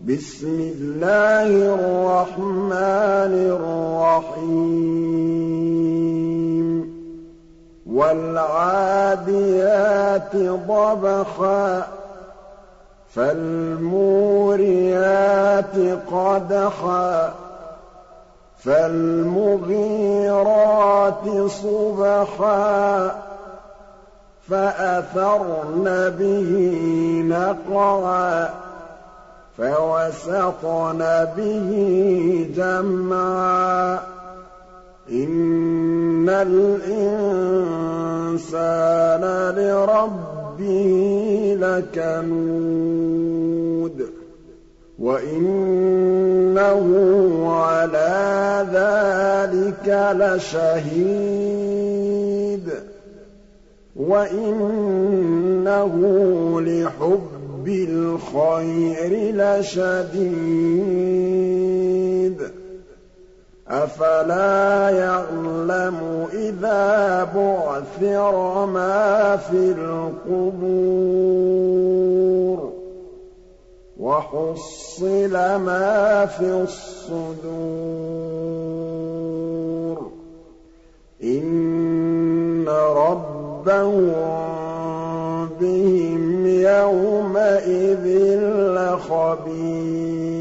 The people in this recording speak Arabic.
بِسْمِ اللَّهِ الرَّحْمَٰنِ الرَّحِيمِ. وَالْعَادِيَاتِ ضَبْحًا فَالْمُورِيَاتِ قَدْحًا فَالْمُغِيرَاتِ صُبْحًا فَأَثَرْنَ بِهِ نَقْعًا. فَوَسَطْنَ بِهِ جَمْعًا. إِنَّ الْإِنسَانَ لِرَبِّهِ لَكَنُودٌ وَإِنَّهُ عَلَىٰ ذَٰلِكَ لَشَهِيدٌ وَإِنَّهُ لِحُبِّ الْخَيْرِ لَشَدِيدٌ. أَفَلَا يَعْلَمُ إِذَا بُعْثِرَ مَا فِي الْقُبُورِ وَحُصِّلَ مَا فِي الصُّدُورِ. إِنَّ رَبَّهُم بِهِمْ يَوْمَئِذٍ لَّخَبِيرٌ.